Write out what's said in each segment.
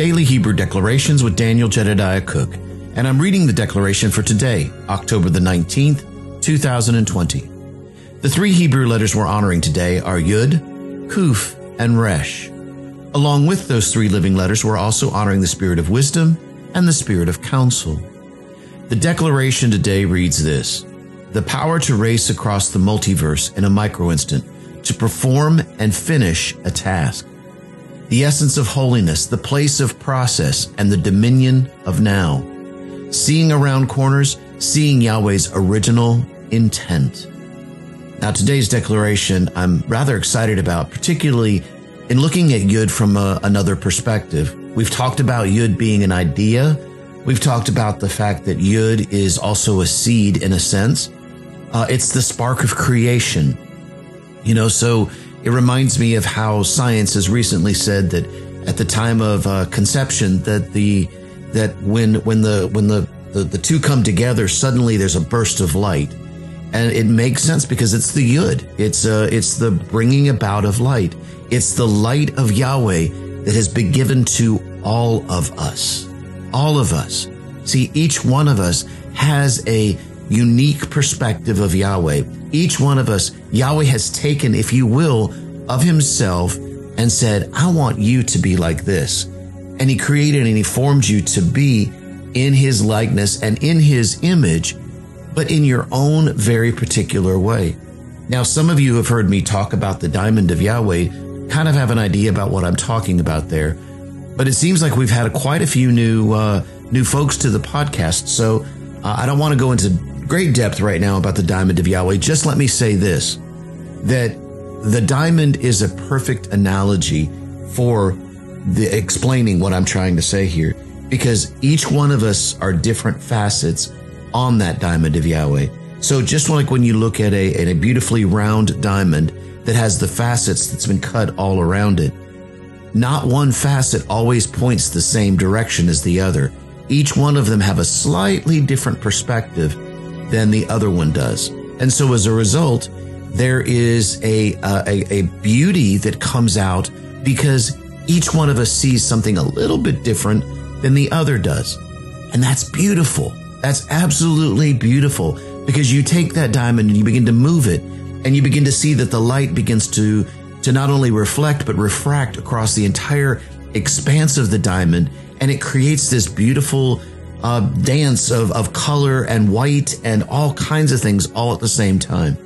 Daily Hebrew Declarations with Daniel Jedediah Cook, and I'm reading the declaration for today, October the 19th, 2020. The three Hebrew letters we're honoring today are Yud, Kuf, and Resh. Along with those three living letters, we're also honoring the spirit of wisdom and the spirit of counsel. The declaration today reads this The power to race across the multiverse in a micro instant, to perform and finish a task the essence of holiness, the place of process, and the dominion of now. Seeing around corners, seeing Yahweh's original intent. Now, today's declaration I'm rather excited about, particularly in looking at Yud from a, another perspective. We've talked about Yud being an idea. We've talked about the fact that Yud is also a seed in a sense. Uh, it's the spark of creation. You know, so it reminds me of how science has recently said that at the time of uh, conception that the that when when the when the, the the two come together suddenly there's a burst of light. And it makes sense because it's the yud. It's uh it's the bringing about of light. It's the light of Yahweh that has been given to all of us. All of us. See each one of us has a unique perspective of Yahweh. Each one of us, Yahweh has taken, if you will, of himself and said, I want you to be like this. And he created and he formed you to be in his likeness and in his image, but in your own very particular way. Now, some of you have heard me talk about the diamond of Yahweh, kind of have an idea about what I'm talking about there. But it seems like we've had quite a few new uh, new folks to the podcast, so uh, I don't want to go into great depth right now about the diamond of Yahweh. Just let me say this that the diamond is a perfect analogy for the explaining what I'm trying to say here because each one of us are different facets on that diamond of Yahweh. So just like when you look at a, at a beautifully round diamond that has the facets that's been cut all around it, not one facet always points the same direction as the other. Each one of them have a slightly different perspective than the other one does. And so as a result, there is a, a, a beauty that comes out because each one of us sees something a little bit different than the other does. And that's beautiful. That's absolutely beautiful because you take that diamond and you begin to move it and you begin to see that the light begins to, to not only reflect, but refract across the entire expanse of the diamond. And it creates this beautiful uh, dance of, of color and white and all kinds of things all at the same time.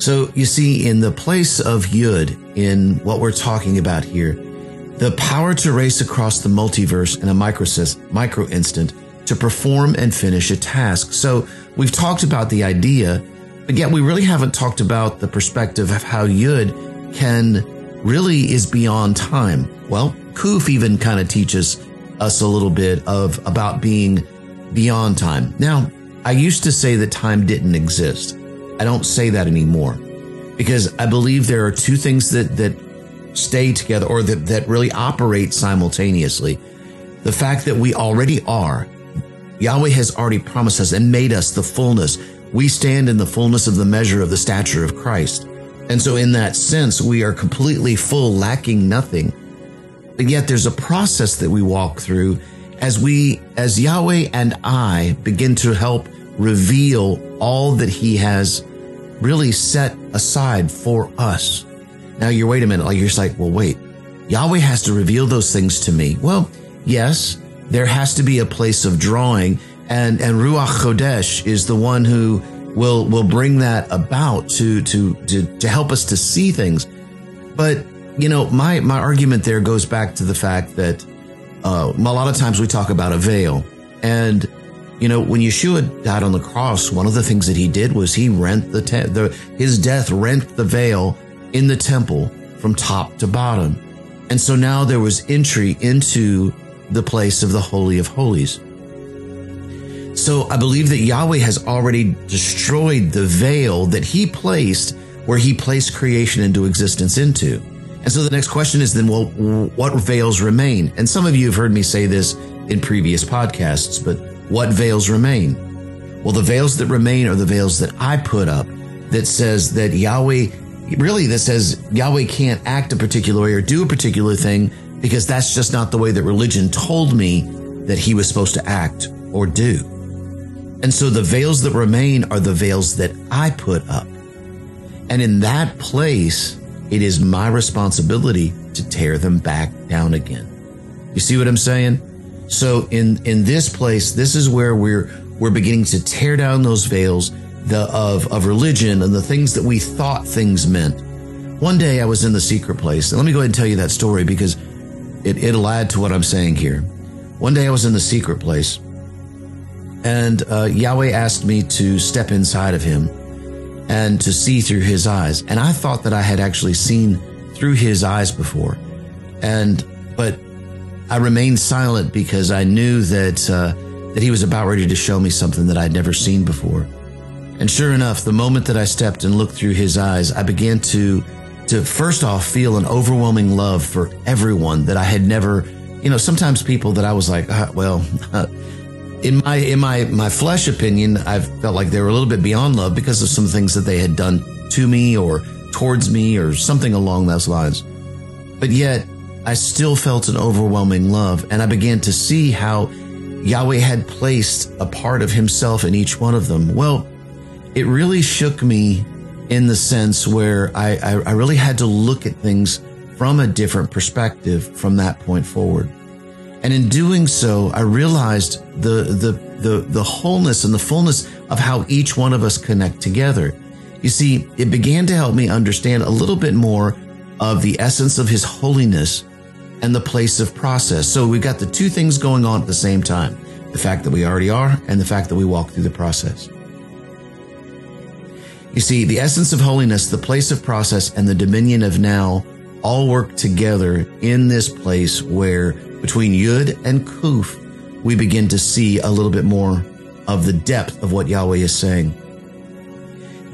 So you see, in the place of Yud, in what we're talking about here, the power to race across the multiverse in a micro, micro instant to perform and finish a task. So we've talked about the idea, but yet we really haven't talked about the perspective of how Yud can really is beyond time. Well, Kuf even kind of teaches us a little bit of about being beyond time. Now, I used to say that time didn't exist. I don't say that anymore because I believe there are two things that, that stay together or that, that really operate simultaneously. The fact that we already are, Yahweh has already promised us and made us the fullness. We stand in the fullness of the measure of the stature of Christ. And so in that sense, we are completely full, lacking nothing. And yet there's a process that we walk through as we, as Yahweh and I begin to help reveal all that he has really set aside for us. Now you're, wait a minute, like you're like, well, wait, Yahweh has to reveal those things to me. Well, yes, there has to be a place of drawing and, and Ruach HaKodesh is the one who will, will bring that about to, to, to, to help us to see things. But you know, my, my argument there goes back to the fact that uh, a lot of times we talk about a veil. And, you know, when Yeshua died on the cross, one of the things that he did was he rent the, te- the his death rent the veil in the temple from top to bottom. And so now there was entry into the place of the Holy of Holies. So I believe that Yahweh has already destroyed the veil that he placed where he placed creation into existence into. And so the next question is then, well, what veils remain? And some of you have heard me say this in previous podcasts, but what veils remain? Well, the veils that remain are the veils that I put up that says that Yahweh, really, that says Yahweh can't act a particular way or do a particular thing because that's just not the way that religion told me that he was supposed to act or do. And so the veils that remain are the veils that I put up. And in that place, it is my responsibility to tear them back down again. You see what I'm saying? So in, in this place, this is where we're, we're beginning to tear down those veils the, of, of religion and the things that we thought things meant. One day I was in the secret place. And let me go ahead and tell you that story because it, it'll add to what I'm saying here. One day I was in the secret place and uh, Yahweh asked me to step inside of him and to see through his eyes. And I thought that I had actually seen through his eyes before. And, but I remained silent because I knew that, uh, that he was about ready to show me something that I'd never seen before. And sure enough, the moment that I stepped and looked through his eyes, I began to, to first off feel an overwhelming love for everyone that I had never, you know, sometimes people that I was like, uh, well, in my in my my flesh opinion, I felt like they were a little bit beyond love because of some things that they had done to me or towards me or something along those lines. But yet, I still felt an overwhelming love, and I began to see how Yahweh had placed a part of Himself in each one of them. Well, it really shook me in the sense where I, I, I really had to look at things from a different perspective from that point forward. And in doing so, I realized the, the, the, the wholeness and the fullness of how each one of us connect together. You see, it began to help me understand a little bit more of the essence of his holiness and the place of process. So we've got the two things going on at the same time. The fact that we already are and the fact that we walk through the process. You see, the essence of holiness, the place of process, and the dominion of now all work together in this place where between Yud and Kuf, we begin to see a little bit more of the depth of what Yahweh is saying.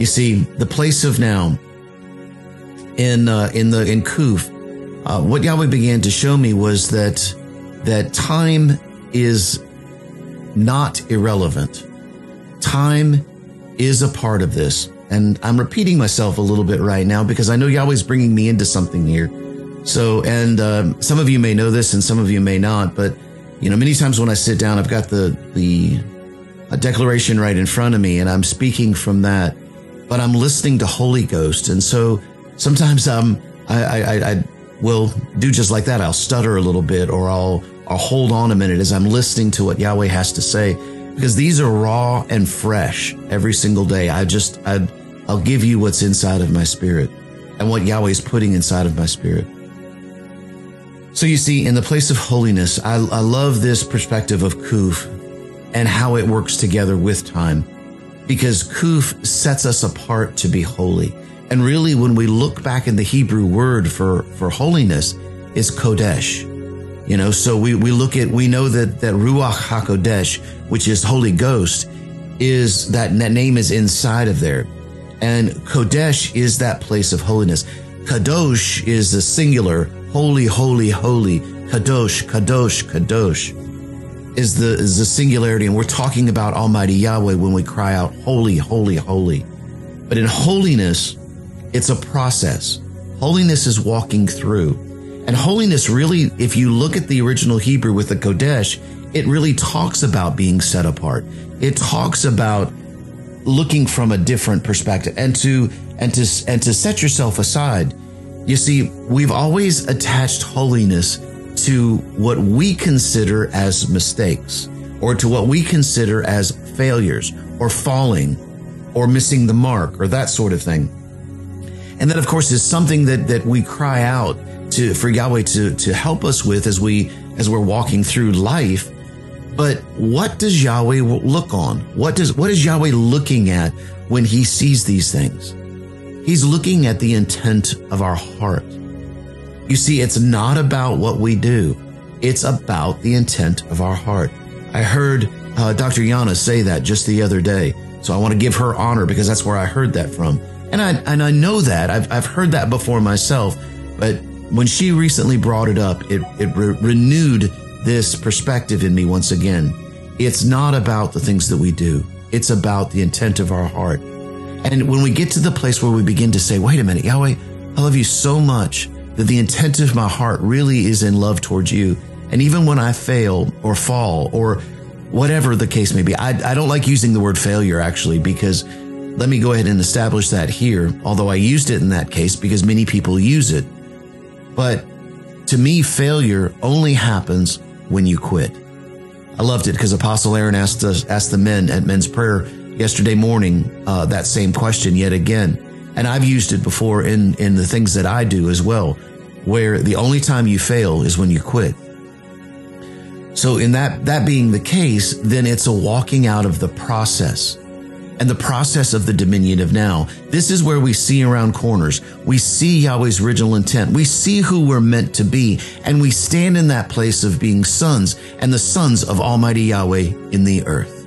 You see, the place of now in uh, in the in Kuf, uh, what Yahweh began to show me was that that time is not irrelevant. Time is a part of this. And I'm repeating myself a little bit right now because I know Yahweh's bringing me into something here. So, and um, some of you may know this and some of you may not, but you know, many times when I sit down, I've got the the declaration right in front of me, and I'm speaking from that, but I'm listening to Holy Ghost, and so sometimes um, I, I, I will do just like that. I'll stutter a little bit, or I'll I'll hold on a minute as I'm listening to what Yahweh has to say, because these are raw and fresh every single day. I just I I'll give you what's inside of my spirit and what Yahweh is putting inside of my spirit. So you see, in the place of holiness, I, I love this perspective of Kuf and how it works together with time because Kuf sets us apart to be holy. And really, when we look back in the Hebrew word for, for holiness, is Kodesh. You know, so we, we look at, we know that, that Ruach HaKodesh, which is Holy Ghost, is that, that name is inside of there. And Kodesh is that place of holiness. Kadosh is the singular, holy, holy, holy. Kadosh, Kadosh, Kadosh is the, is the singularity. And we're talking about Almighty Yahweh when we cry out, holy, holy, holy. But in holiness, it's a process. Holiness is walking through. And holiness really, if you look at the original Hebrew with the Kodesh, it really talks about being set apart. It talks about looking from a different perspective and to and to and to set yourself aside you see, we've always attached holiness to what we consider as mistakes or to what we consider as failures or falling or missing the mark or that sort of thing. And that, of course, is something that, that we cry out to, for Yahweh to, to help us with as we, as we're walking through life. But what does Yahweh look on? What does, what is Yahweh looking at when he sees these things? He's looking at the intent of our heart. You see, it's not about what we do. It's about the intent of our heart. I heard uh, Dr. Yana say that just the other day. So I want to give her honor because that's where I heard that from. And I, and I know that I've, I've heard that before myself, but when she recently brought it up, it, it re- renewed this perspective in me once again. It's not about the things that we do. It's about the intent of our heart. And when we get to the place where we begin to say, wait a minute, Yahweh, I love you so much that the intent of my heart really is in love towards you. And even when I fail or fall or whatever the case may be, I, I don't like using the word failure actually because let me go ahead and establish that here, although I used it in that case because many people use it. But to me, failure only happens when you quit. I loved it because Apostle Aaron asked us, asked the men at men's prayer yesterday morning uh, that same question yet again, and I've used it before in in the things that I do as well, where the only time you fail is when you quit. So in that that being the case, then it's a walking out of the process and the process of the dominion of now. This is where we see around corners. We see Yahweh's original intent. We see who we're meant to be, and we stand in that place of being sons and the sons of Almighty Yahweh in the earth.